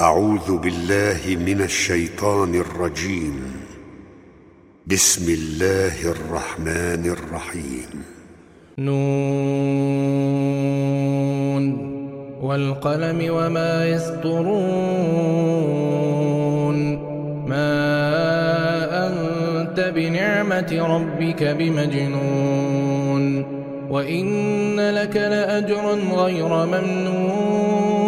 أعوذ بالله من الشيطان الرجيم. بسم الله الرحمن الرحيم. نون. والقلم وما يسطرون. ما أنت بنعمة ربك بمجنون. وإن لك لأجرا غير ممنون.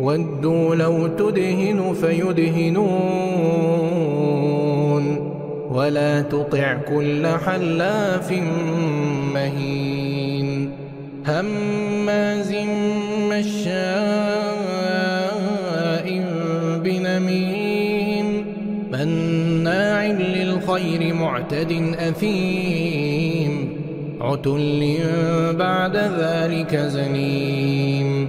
ودوا لو تدهن فيدهنون ولا تطع كل حلاف مهين هماز مشاء بنميم مناع للخير معتد أثيم عتل بعد ذلك زنيم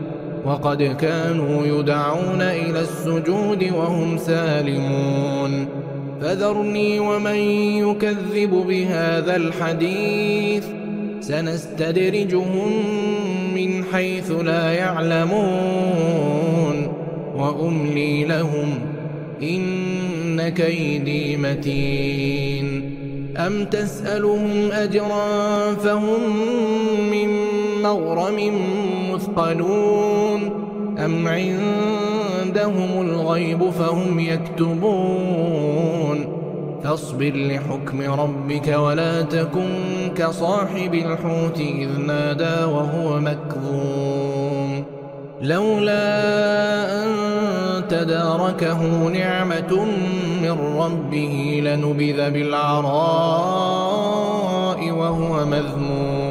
وقد كانوا يدعون إلى السجود وهم سالمون. فذرني ومن يكذب بهذا الحديث. سنستدرجهم من حيث لا يعلمون. وأملي لهم إن كيدي متين. أم تسألهم أجرا فهم من مغرم مثقلون أم عندهم الغيب فهم يكتبون فاصبر لحكم ربك ولا تكن كصاحب الحوت إذ نادى وهو مكظوم لولا أن تداركه نعمة من ربه لنبذ بالعراء وهو مذموم